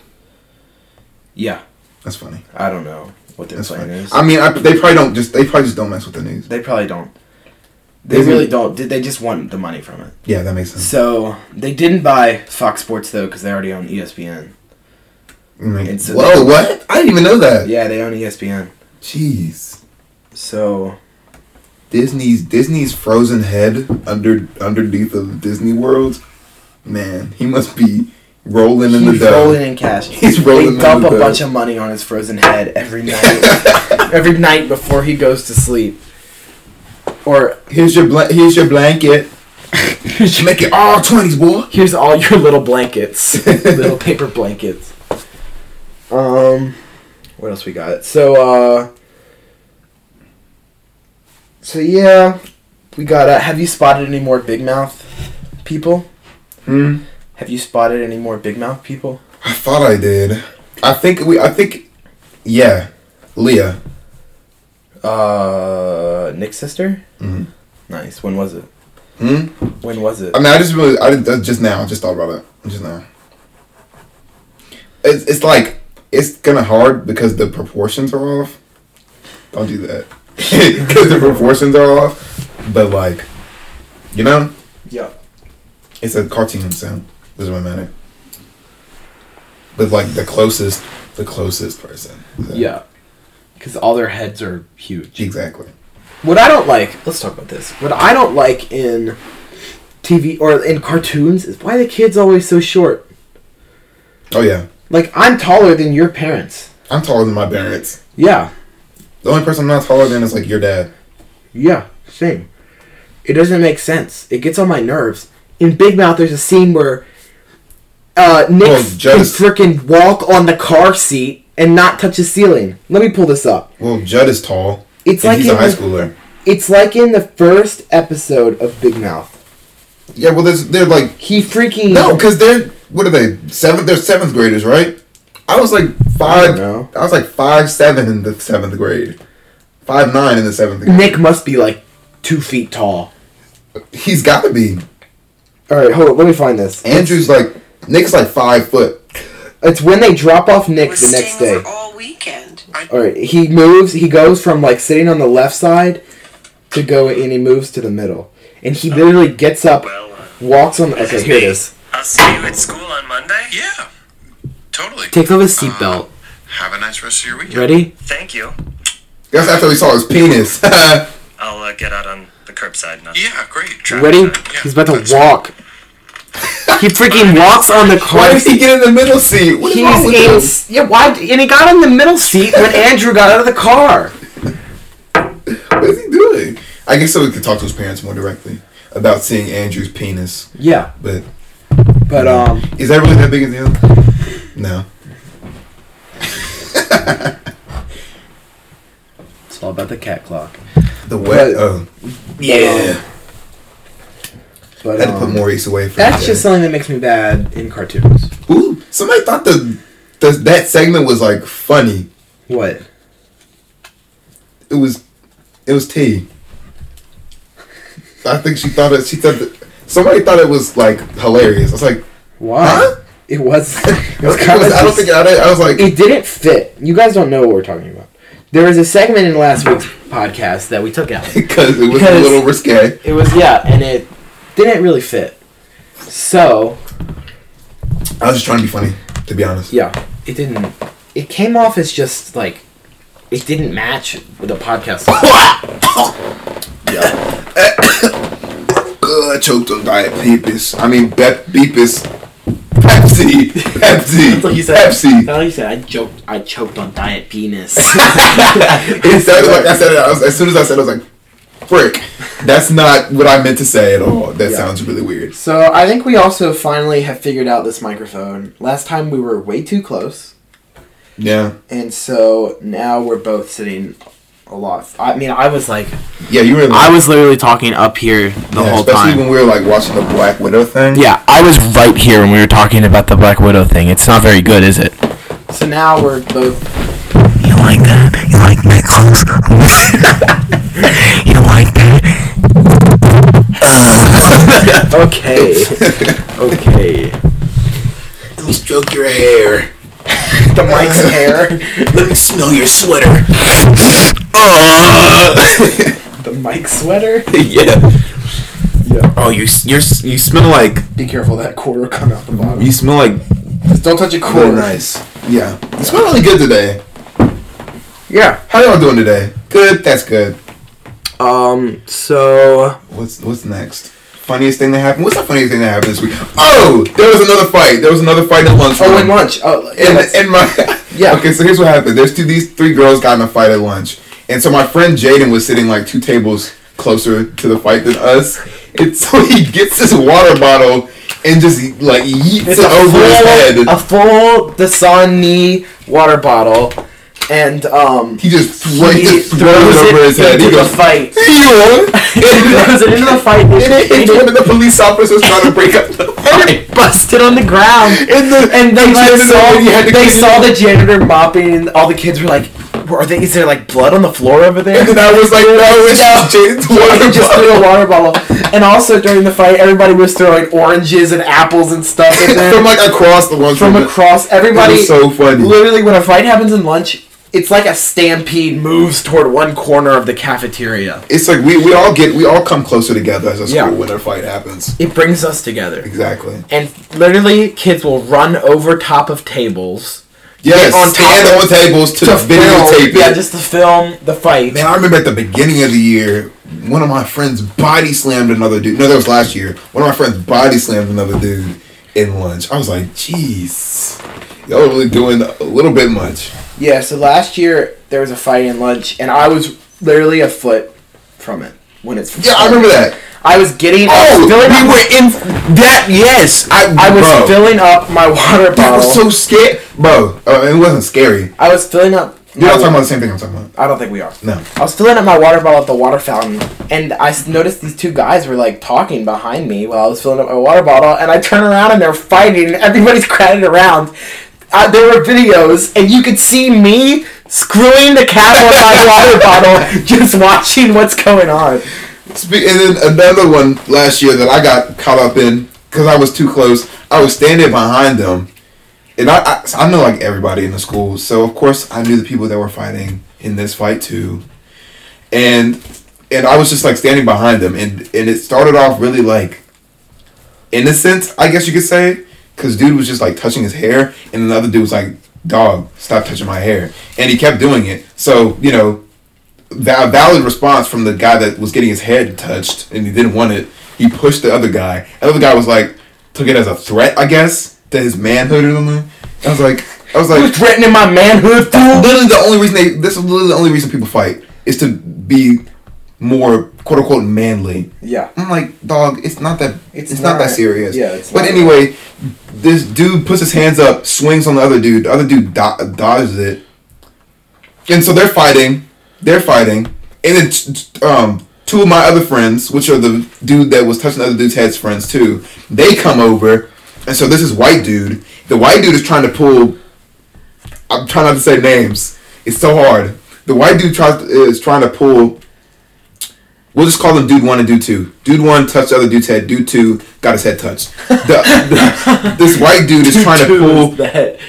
Yeah, That's funny. I don't know what their That's plan is. I mean, I, they probably don't just. They probably just don't mess with the news. They probably don't. They Disney- really don't. Did They just want the money from it. Yeah, that makes sense. So they didn't buy Fox Sports though because they already own ESPN. I mm-hmm. mean, so whoa, they- what? I didn't even know that. Yeah, they own ESPN. Jeez. So Disney's Disney's frozen head under underneath of Disney World. Man, he must be rolling in he's the dough. rolling in cash. He's rolling They in dump the a dough. bunch of money on his frozen head every night. every night before he goes to sleep. Or Here's your bla- here's your blanket. Make it all twenties, boy. here's all your little blankets, little paper blankets. Um, what else we got? So uh, so yeah, we got. Uh, have you spotted any more big mouth people? Hmm. Have you spotted any more big mouth people? I thought I did. I think we. I think. Yeah, Leah. Uh, Nick's sister. Mhm. Nice. When was it? Hmm. When was it? I mean, I just really, I did uh, just now. I just thought about it just now. It's it's like it's kind of hard because the proportions are off. Don't do that because the proportions are off. But like, you know, Yeah. it's a cartoon, so doesn't really matter. But like the closest, the closest person. so. Yeah. because all their heads are huge. Exactly. What I don't like, let's talk about this. What I don't like in TV or in cartoons is why the kids always so short. Oh yeah, Like I'm taller than your parents. I'm taller than my parents. Yeah, The only person I'm not taller than is like your dad. yeah, same. It doesn't make sense. It gets on my nerves. In Big Mouth, there's a scene where uh, Nick Well, can freaking walk on the car seat and not touch the ceiling. Let me pull this up. Well, Judd is tall. It's like he's a high the- schooler. It's like in the first episode of Big Mouth. Yeah, well, there's, they're like He freaking no, because they're what are they seventh? They're seventh graders, right? I was like I five. know. I was like five seven in the seventh grade, five nine in the seventh grade. Nick must be like two feet tall. He's got to be. All right, hold on. Let me find this. Andrew's like Nick's like five foot. It's when they drop off Nick was the next staying day. all weekend. All right, he moves. He goes from like sitting on the left side to go, and he moves to the middle, and he literally gets up, Well, uh, walks on. this Okay, here it me. is. I'll see you at school on Monday. Yeah, totally. Takes off his seatbelt. Have a nice rest of your weekend. Ready? Thank you. That's after we saw his penis. I'll uh, get out on the curbside now. Yeah, great. Ready? Yeah, He's about to that's- walk. He freaking walks on the Why car. did he get in the middle seat? What is He's wrong with in. him? Yeah, why? And he got in the middle seat when Andrew got out of the car. What is he doing? I guess so we could talk to his parents more directly about seeing Andrew's penis. Yeah, But but um, is that really that big a deal? No. it's all about the cat clock. The wet. But- Oh. Yeah. But I had to put um, Maurice away from that's just something that makes me bad in cartoons. Ooh, somebody thought the, the that segment was like funny. What? It was, it was T. I think she thought it. She thought that somebody thought it was like hilarious. I was like, Why? Huh? It was. It it was was, kind of. I don't think I, I was like, it didn't fit. You guys don't know what we're talking about. There was a segment in last week's podcast that we took out. because it was a little risque. It was yeah, and it didn't really fit. So I was just trying to be funny, to be honest. yeah, it didn't. It came off as just like it didn't match with the podcast. Ugh, I uh, choked on Diet Peepus. I mean, Bep Beepus. Pepsi. Pepsi. Pepsi. That's you said. I joked. I choked on diet penis. It sounded like I said it. I was, as soon as I said it, I was like, frick. That's not what I meant to say at all. That Yeah. sounds really weird. so I think we also finally have figured out this microphone. Last time we were way too close. Yeah. And so now we're both sitting a lot. I mean, I was like, Yeah, you were like, I was literally talking up here the yeah, whole especially time. Especially when we were like watching the Black Widow thing. Yeah, I was right here when we were talking about the Black Widow thing. It's not very good, is it? So now we're both. You like that? You like my clothes? you like that? Okay. okay. Let me stroke your hair. The Mike's hair. Let me smell your sweater. The Mike sweater. yeah. Yeah. Oh, you you're you smell like Be careful that quarter come out the bottom. you smell like Just don't touch a really quarter. nice. Yeah. You smell really good today. Yeah. How y'all doing today? Good. That's good. Um. So. What's what's next? Funniest thing that happened? What's the funniest thing that happened this week? Oh, there was another fight. There was another fight at lunch. Oh, in lunch. Oh, yeah. in, in my Yeah. Okay, so here's what happened. There's two these three girls got in a fight at lunch, and so my friend Jaden was sitting like two tables closer to the fight than us, and so he gets his water bottle and just like yeets It's it over his head. full, a full Dasani water bottle, and um, he just throws, he just throws it over his head. He into goes, the fight. He throws it into the fight. And it and one of the police officers trying to break up the and fight. busted on the ground. And the and they like saw lady had to they saw the janitor mopping, and all the kids were like, "Are they? Is there like blood on the floor over there?" And I was like, no, it's Jaden's He water just threw a water bottle, and also during the fight, everybody was throwing oranges and apples and stuff there From like across the lunch from across. Everybody, so funny. literally, when a fight happens in lunch, it's like a stampede moves toward one corner of the cafeteria. It's like we, we all get we all come closer together as a school Yeah. when a fight happens. It brings us together. Exactly. And literally, kids will run over top of tables, Yes, on stand on of- tables to, to videotape yeah, just to film the fight. Man, I remember at the beginning of the year, one of my friends body slammed another dude. No, that was last year. One of my friends body slammed another dude in lunch. I was like, jeez. Y'all really doing a little bit much. Yeah, so last year there was a fight in lunch, and I was literally a foot from it when it's. Yeah, I remember that. I was getting. Oh, was we up, were in that. Yes, I, I was bro, filling up my water bottle. That was so scared, bro. Uh, it wasn't scary. I was filling up. You're not talking about the same thing I'm talking about. I don't think we are. No. I was filling up my water bottle at the water fountain, and I noticed these two guys were like talking behind me while I was filling up my water bottle, and I turn around and they're fighting, and everybody's crowded around. Uh, there were videos, and you could see me screwing the cap on my water bottle, just watching what's going on. And then another one last year that I got caught up in because I was too close. I was standing behind them, and I, I I know like everybody in the school, so of course I knew the people that were fighting in this fight too, and and I was just like standing behind them, and and it started off really like innocent, I guess you could say, because dude was just like touching his hair, and the other dude was like, "Dog, stop touching my hair," and he kept doing it. So you know, va- valid response from the guy that was getting his head touched and he didn't want it. He pushed the other guy. The other guy was like, took it as a threat, I guess, to his manhood or something. I was like, I was You're like, threatening my manhood, fool. literally the only reason they, this is literally the only reason people fight is to be more quote unquote manly. Yeah. I'm like, dog, it's not that, It's it's, not, that serious. yeah, it's but not. anyway, this dude puts his hands up, swings on the other dude. The other dude do- dodges it, and so they're fighting. They're fighting, and then um, two of my other friends, which are the dude that was touching the other dude's head's friends too, they come over, and so this is white dude. The white dude is trying to pull. I'm trying not to say names. It's so hard. The white dude tries is trying to pull. We'll just call them dude one and dude two. Dude one touched the other dude's head. Dude two got his head touched. The, the- this white dude is trying to pull. the head.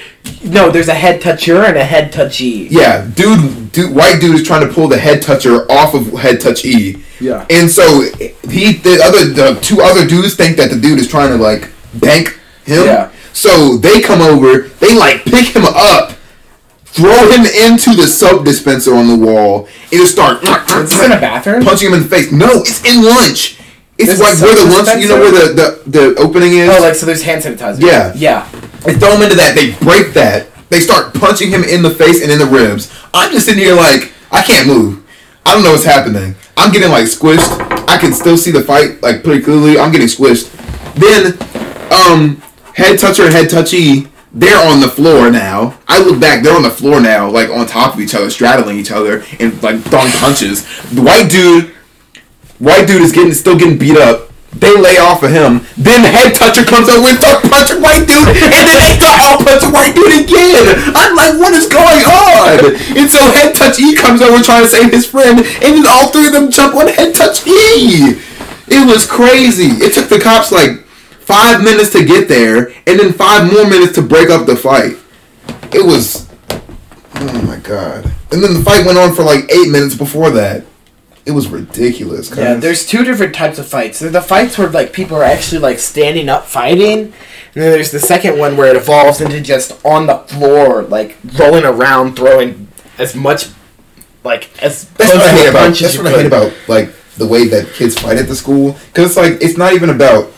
No, there's a head toucher and a head touchy. Yeah, dude, dude, white dude is trying to pull the head toucher off of head touch E. Yeah. And so he, the other, the two other dudes think that the dude is trying to like bank him. Yeah. So they come over, they like pick him up, throw him into the soap dispenser on the wall, and just start Is in a bathroom? punching him in the face. No, it's in lunch. It's There's like where the lunch, you know where the, the the opening is. Oh, like so. There's hand sanitizer. Yeah. Yeah. They throw him into that. They break that. They start punching him in the face and in the ribs. I'm just sitting here like I can't move. I don't know what's happening. I'm getting like squished. I can still see the fight like pretty clearly. I'm getting squished. Then, um, head toucher head touchy. They're on the floor now. I look back. They're on the floor now, like on top of each other, straddling each other, and like throwing punches. The white dude White dude is getting still getting beat up. They lay off of him. Then head toucher comes over and start punching white dude, and then they start all punching white dude again. I'm like, what is going on? And so head touch E comes over trying to save his friend, and then all three of them jump on head touch E. It was crazy. It took the cops like five minutes to get there, and then five more minutes to break up the fight. It was, oh my god. And then the fight went on for like eight minutes before that. It was ridiculous. Yeah, there's two different types of fights. There's the fights where like people are actually like standing up fighting, and then there's the second one where it evolves into just on the floor, like rolling around, throwing as much, like as That's what I hate about. That's what I hate about like the way that kids fight at the school. Because it's like it's not even about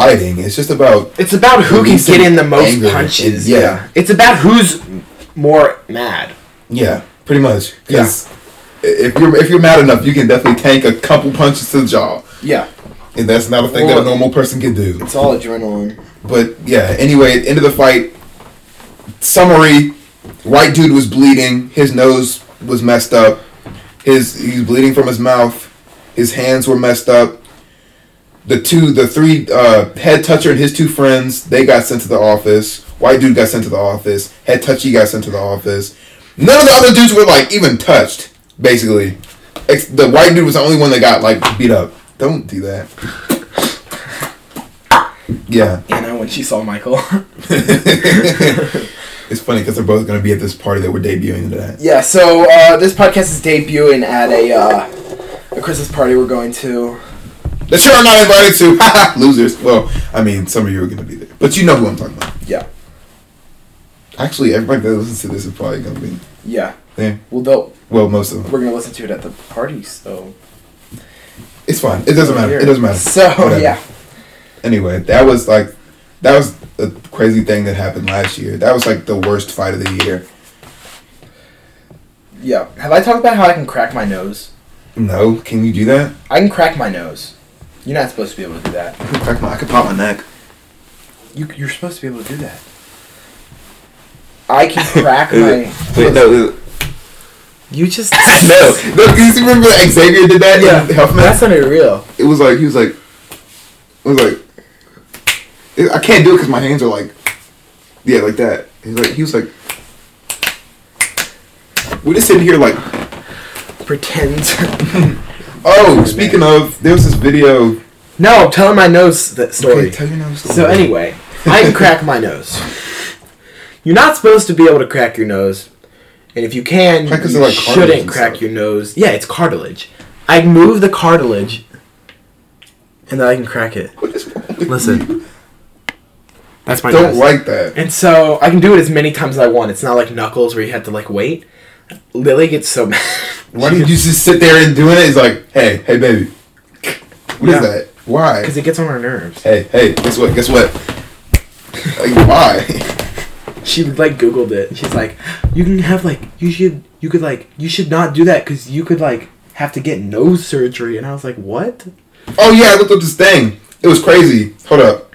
fighting. It's just about It's about who can get in the most punches. and- yeah. yeah, it's about who's more mad. yeah, pretty much. Because if you're if you're mad enough, you can definitely tank a couple punches to the jaw, Yeah, and that's not a thing that a normal person can do. it's all adrenaline. But yeah, anyway, end of the fight. Summary: White dude was bleeding. His nose was messed up. His he's bleeding from his mouth. His hands were messed up. The two, the three uh, head toucher and his two friends, they got sent to the office. White dude got sent to the office. Head touchy got sent to the office. None of the other dudes were like even touched. Basically, the white dude was the only one that got like beat up. Don't do that. Yeah. Know when she saw Michael. It's funny because they're both going to be at this party that we're debuting that. yeah, so uh, this podcast is debuting at a uh, a Christmas party we're going to. That sure are not invited to. Losers. Well, I mean, some of you are going to be there. But you know who I'm talking about. Yeah. Actually, everybody that listens to this is probably gonna be Yeah. there. Well, they'll, Well, most of them. we're gonna listen to it at the party, so. It's fine. It doesn't matter. It doesn't matter. So Whatever. yeah. Anyway, that was like, that was a crazy thing that happened last year. That was like the worst fight of the year. Yeah. Have I talked about how I can crack my nose? No, can you do that? I can crack my nose. You're not supposed to be able to do that. I could crack my. I could pop my neck. You, you're supposed to be able to do that. I can crack my. Wait, no, You just. no, no. You remember Xavier did that? Yeah. in Huffman? That's not real. it was like he was like, it was like, it- I can't do it because my hands are like, yeah, like that. He's like, he was like, we're just sitting here like, Pretend. oh, speaking of, there was this video. no, I'm telling my nose that story. Okay, tell your nose story. So anyway, I can crack my nose. You're not supposed to be able to crack your nose, and if you can, 'cause you like cartilage shouldn't and crack stuff. your nose. Yeah, it's cartilage. I move the cartilage, and then I can crack it. What is wrong with Listen. you? That's my Don't nose. like that. And so I can do it as many times as I want. It's not like Knuckles where you have to like wait. Lily gets so mad. Why did you just sit there and doing it? He's like, hey, hey, baby. What is Yeah. that? Why? Because it gets on her nerves. Hey, hey, guess what? Guess what? like, why? She like Googled it. She's like, you can have like, you should, you could like, you should not do that because you could like have to get nose surgery. And I was like, what? Oh yeah, I looked up this thing. It was crazy. Hold up.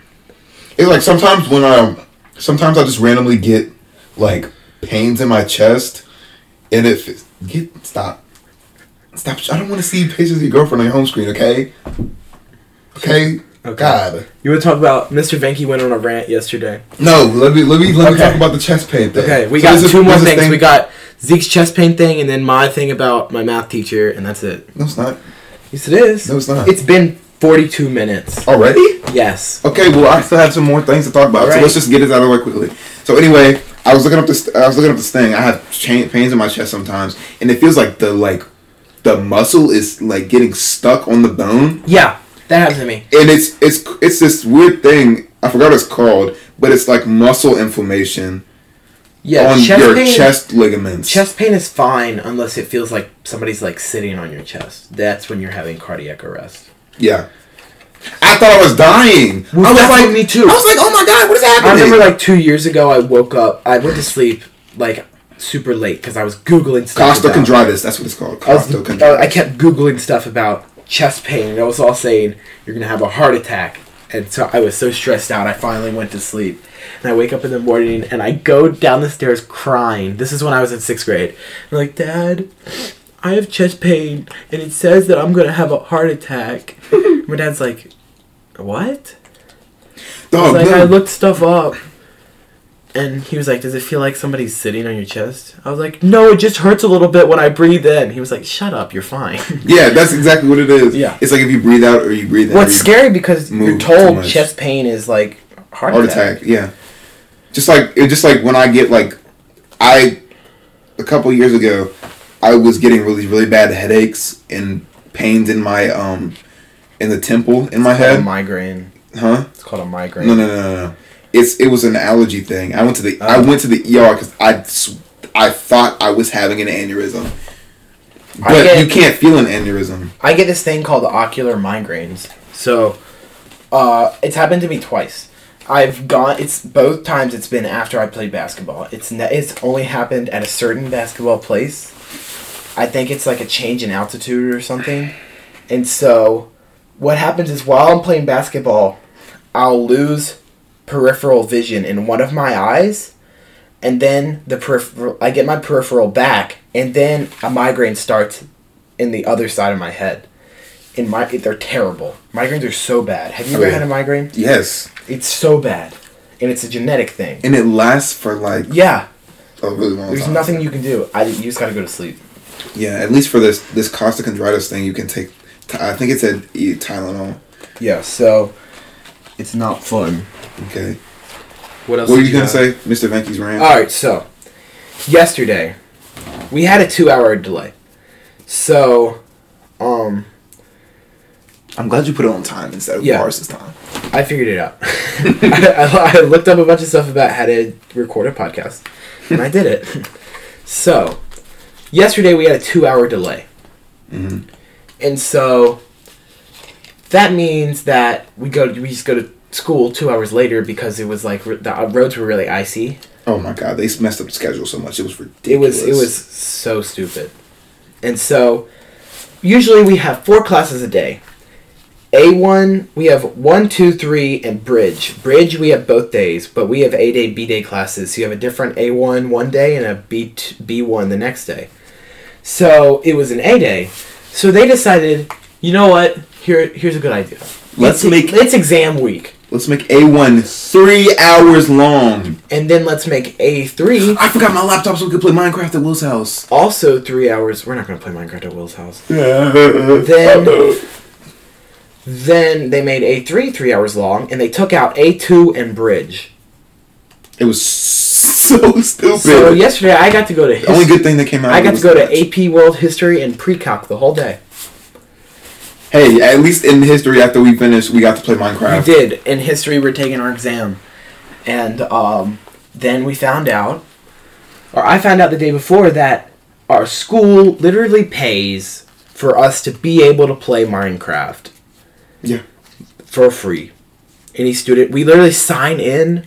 It's like sometimes when I, sometimes I just randomly get like pains in my chest, and if get stop, stop. I don't want to see pictures of your girlfriend on your home screen. Okay. Okay. Okay. God. You want to talk about Mr. Venky went on a rant yesterday. No. Let me let me let me talk about the chest pain thing. Okay, we So got this- two more things. thing- We got Zeke's chest pain thing, and then my thing about my math teacher, and that's it. No, it's not. Yes, it is. No, it's not. It's been forty-two minutes. Already? Yes. Okay, well, I still have some more things to talk about, so let's just get it out of the way quickly. So anyway, I was looking up this. I was looking up this thing. I have chain, pains in my chest sometimes, and it feels like the like the muscle is like getting stuck on the bone, Yeah, that happens to me. and it's it's it's this weird thing. I forgot what it's called, but it's like muscle inflammation Yeah, on chest your pain. chest ligaments. Chest pain is fine unless it feels like somebody's like sitting on your chest. That's when you're having cardiac arrest. Yeah. I thought I was dying. Well, I was like, me too. I was like, oh my god, what is happening? I remember like two years ago, I woke up. I went to sleep like super late because I was googling stuff. costochondritis. That's what it's called. I, was, uh, I kept googling stuff about chest pain, and it was all saying you're gonna have a heart attack. And so I was so stressed out. I finally went to sleep, and I wake up in the morning and I go down the stairs crying. This is when I was in sixth grade. I'm like, Dad, I have chest pain, and it says that I'm gonna have a heart attack. My dad's like, What? I like. I looked stuff up. And he was like, Does it feel like somebody's sitting on your chest? I was like, No, it just hurts a little bit when I breathe in. He was like, Shut up, you're fine. Yeah, that's exactly what it is. Yeah. It's like if you breathe out or you breathe in. What's scary because you're told chest pain is like heart, Heart attack. attack. Yeah. Just like it. Just like when I get like, I, a couple years ago, I was getting really really bad headaches and pains in my um, in the temple in my It's a head. migraine. Huh? It's called a migraine. No no no no no. It's it was an allergy thing. I went to the I Oh. went to the ER because I I thought I was having an aneurysm. But get- you can't feel an aneurysm. I get this thing called ocular migraines. So, uh, it's happened to me twice. I've gone. It's both times. It's been after I played basketball. It's ne- it's only happened at a certain basketball place. I think it's like a change in altitude or something. And so, what happens is while I'm playing basketball, I'll lose peripheral vision in one of my eyes, and then the peripheral. I get my peripheral back, and then a migraine starts in the other side of my head. In my, they're terrible. Migraines are so bad. Have you Oh, ever yeah. had a migraine? Yes, It's so bad, and it's a genetic thing. and it lasts for like Yeah, a really long there's time. nothing you can do. I you just gotta go to sleep. Yeah, at least for this this costochondritis thing, you can take. I think it said eat Tylenol. Yeah, so it's not fun. Okay. What else? What were did you gonna have? say, Mr. Venky's rant? All right, so yesterday we had a two-hour delay. So, um, I'm glad you put it on time instead of Yeah. bars this time. I figured it out. I, I, I looked up a bunch of stuff about how to record a podcast. and I did it. So, yesterday we had a two-hour delay, Mhm. and so that means that we go we just go to school two hours later because it was like the uh, roads were really icy. Oh my god, they messed up the schedule so much. It was It ridiculous. was it was so stupid, and so usually we have four classes a day. A one we have one, two, three, and bridge. Bridge we have both days, but we have A day, B day classes. So you have a different A one one day and a B B one the next day. So it was an A day. So they decided, you know what? Here here's a good idea. Let's make- it's exam week, Let's make A1 three hours long. and then let's make A three I forgot my laptop so we could play Minecraft at Will's house. also three hours. We're not gonna play Minecraft at Will's house. then Then, then they made A3 three hours long, and they took out A2 and Bridge. It was so stupid. So yesterday I got to go to the only good thing that came out. I got to go to. AP World History and Pre-Calc the whole day. Hey, at least in history, after we finished, we got to play Minecraft. We did in history. We're taking our exam, and um, then we found out, or I found out the day before that our school literally pays for us to be able to play Minecraft. Yeah. For free. Any student, we literally sign in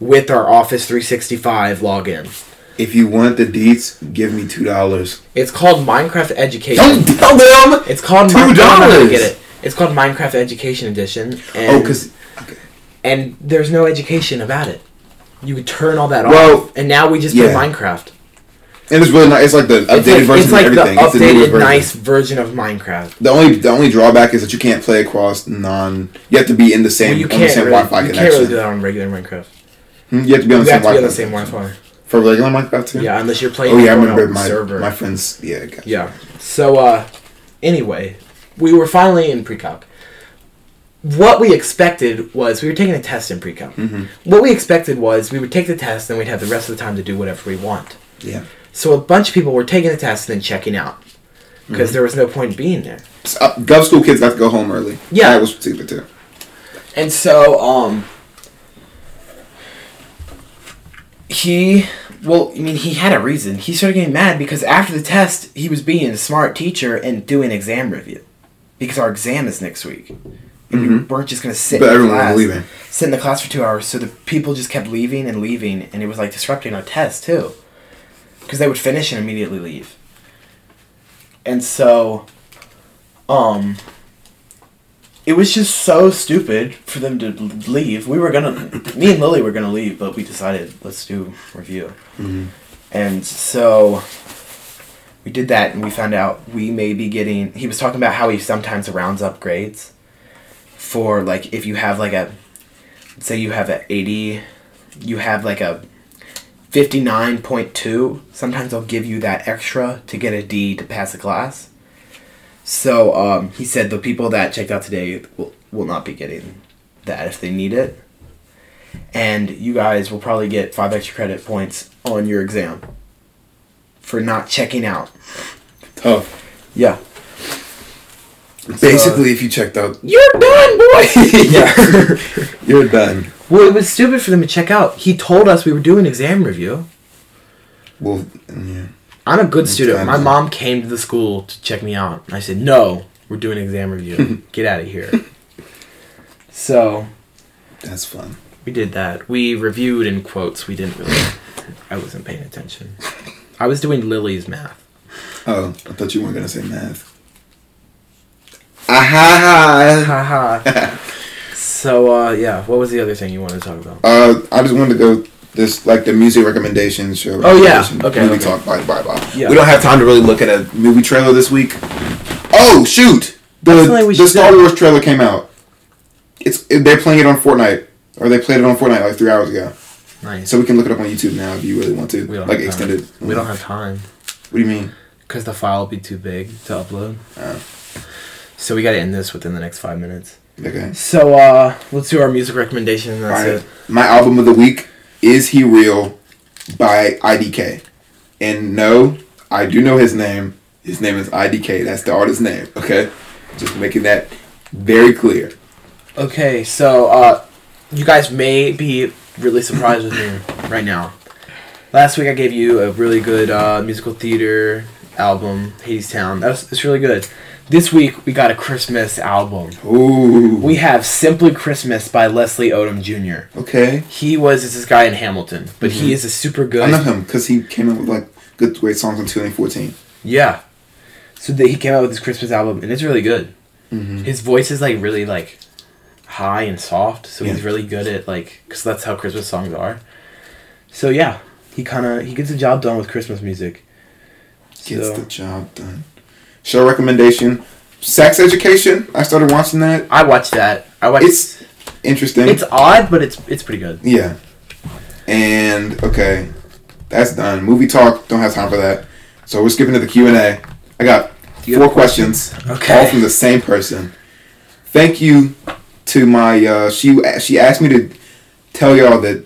with our Office 365 login. If you want the deets, give me two dollars. It's called Minecraft Education. Don't tell them. It's called $2. Min- no, no, no, get it. It's called Minecraft Education Edition. And, Oh, because and there's no education about it. You could turn all that Well, off, and now we just play. Minecraft. and it's really nice. It's like the updated It's like, version it's like of the everything. it's the updated, version. nice version of Minecraft. The only the only drawback is that you can't play across non. You have to be in the same Well, you on the can't same really, Wi-Fi you connection. can't really do that on regular Minecraft. Hmm, You have to be on You the have same to be on the same. Wi-Fi. for regular Minecraft too. Yeah, unless you're playing. Oh yeah, I on remember my server. my friends. Yeah. Gotcha. Yeah. So uh anyway, we were finally in pre-calc. What we expected was we were taking a test in pre-calc. Mhm. What we expected was we would take the test and we'd have the rest of the time to do whatever we want. Yeah. So a bunch of people were taking the test and then checking out because Mm-hmm. there was no point being there. So, uh, Gov school kids got to go home early. Yeah. That was stupid too. And so, um, he, well, I mean, he had a reason. He started getting mad because after the test, he was being a smart teacher and doing exam review because our exam is next week. And we Mhm. weren't just gonna sit But in the everyone was leaving. sit in the class for two hours. So the people just kept leaving and leaving, and it was like disrupting our test too, because they would finish and immediately leave. And so, um, it was just so stupid for them to leave. We were gonna, me and Lily were gonna leave, but we decided let's do review. Mhm. And so we did that, and we found out we may be getting. He was talking about how he sometimes rounds up grades for like if you have like a, say you have an eighty, you have like a fifty nine point two. Sometimes they'll give you that extra to get a D to pass a class. So um, he said the people that checked out today will, will not be getting that if they need it. And you guys will probably get five extra credit points on your exam for not checking out. Tough. Yeah. Basically, if you checked out, You're done, boy! yeah. you're done. well, it was stupid for them to check out. He told us we were doing exam review. Well, yeah. I'm a good student. My mom came to the school to check me out. I said, no, we're doing exam review. Get out of here. So That's fun. we did that. We reviewed in quotes. We didn't really. I wasn't paying attention. I was doing Lily's math. Oh, I thought you weren't gonna say math. Aha! So uh, yeah, what was the other thing you wanted to talk about? Uh, I just wanted to go this like the music recommendations show. Oh, yeah. Okay, Movie okay. talk. Bye bye bye. Yeah. We don't have time to really look at a movie trailer this week. Oh shoot! The That's something we the Star do. Wars trailer came out. It's they're playing it on Fortnite, or they played it on Fortnite like three hours ago. Nice. So we can look it up on YouTube now if you really want to. we don't Like have time. extended. We don't have time What do you mean? because the file will be too big to upload. Oh. So we got to end this within the next five minutes. Okay. So uh, let's do our music recommendation. and That's Alright. it. My album of the week is He Real by IDK. And no, I do know his name. His name is IDK. That's the artist's name. Okay? Just making that very clear. Okay, so uh, you guys may be really surprised with me right now. Last week I gave you a really good uh, musical theater album, Hadestown. That's it's really good. This week we got a Christmas album. Ooh. We have Simply Christmas by Leslie Odom Jr. okay. He was this guy in Hamilton, but he is a super good. Mm-hmm. I know him because he came out with like good, great songs in 2014. Yeah. So that he came out with this Christmas album, and it's really good. Mhm. His voice is like really like high and soft, so he's really good at like because that's how Christmas songs are. So yeah, he kind of he gets the job done with Christmas music. Gets So- the job done. Show recommendation: Sex Education. I started watching that. I watched that. I watched. It's interesting. it's odd, but it's it's pretty good. yeah. And okay, that's done. Movie talk. Don't have time for that. So we're skipping to the Q and A. I got four have questions, Okay. all from the same person. Thank you to my. Uh, she she asked me to tell y'all that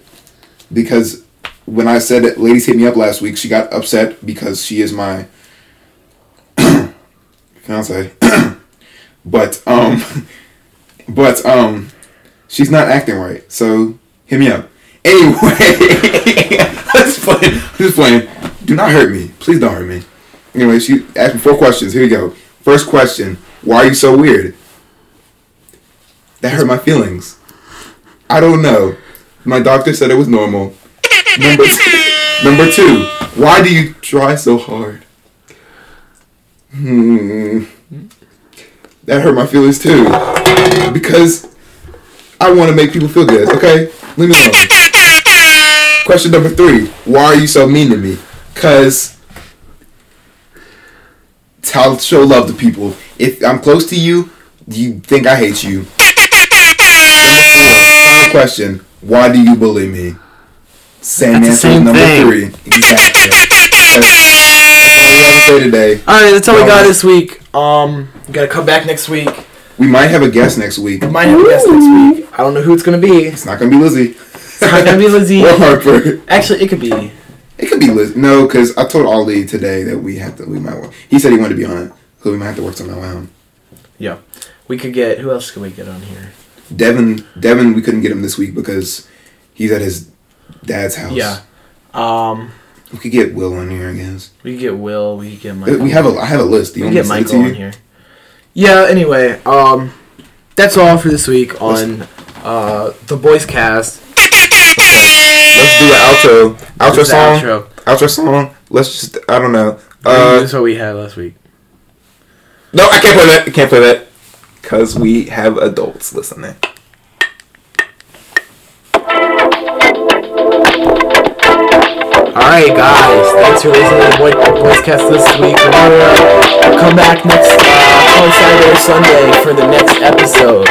because when I said that ladies hit me up last week, she got upset because she is my fiance. but um, but um, she's not acting right. So hit me up. Anyway, let's. Just playing. Do not hurt me. Please don't hurt me. Anyway, she asked me four questions. Here we go. First question: Why are you so weird? That hurt my feelings. I don't know. My doctor said it was normal. Number number two: Why do you try so hard? Hmm. That hurt my feelings too. Because I want to make people feel good. Okay, leave me alone. Question number three: Why are you so mean to me? Cause it's how to show love to people. If I'm close to you, you think I hate you. Question: Why do you bully me? Same That's the answer as number thing. three. Exactly. That's all we have to say today. All right, that's all we got this week. Um, we gotta come back next week. We might have a guest next week. We might have a guest next week. I don't know who it's gonna be. It's not gonna be Lizzie. It's not gonna be Lizzie. or Harper. Actually, it could be. It could be Liz. No, because I told Ollie today that we have to. We might. Work. He said he wanted to be on it, so we might have to work something around. Yeah. We could get who else could we get on here? Devin. Devin. We couldn't get him this week because he's at his dad's house. Yeah. Um, We could get Will on here. I guess. we could get Will. We could get Uh, Michael. We have a. I have a list. Do We you could want get me to send it Michael on here. Yeah. Anyway, um, that's all for this week on uh the Boys Cast. Let's do an outro. Outro song. Outro. Outro song. Let's just. I don't know. Uh, Uh, what we had last week. no, I can't play that. I can't play that. Cause we have adults listening. All right, guys. Thanks for listening to the Boy, Boys Cast this week. Remember, come back next uh, on Saturday or Sunday for the next episode,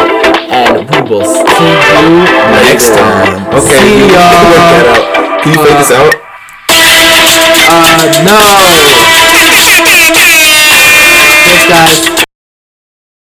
and we will see you Next time. Okay. See you- y'all. can work that out. Can you fake this out? Uh, no. Thanks, guys.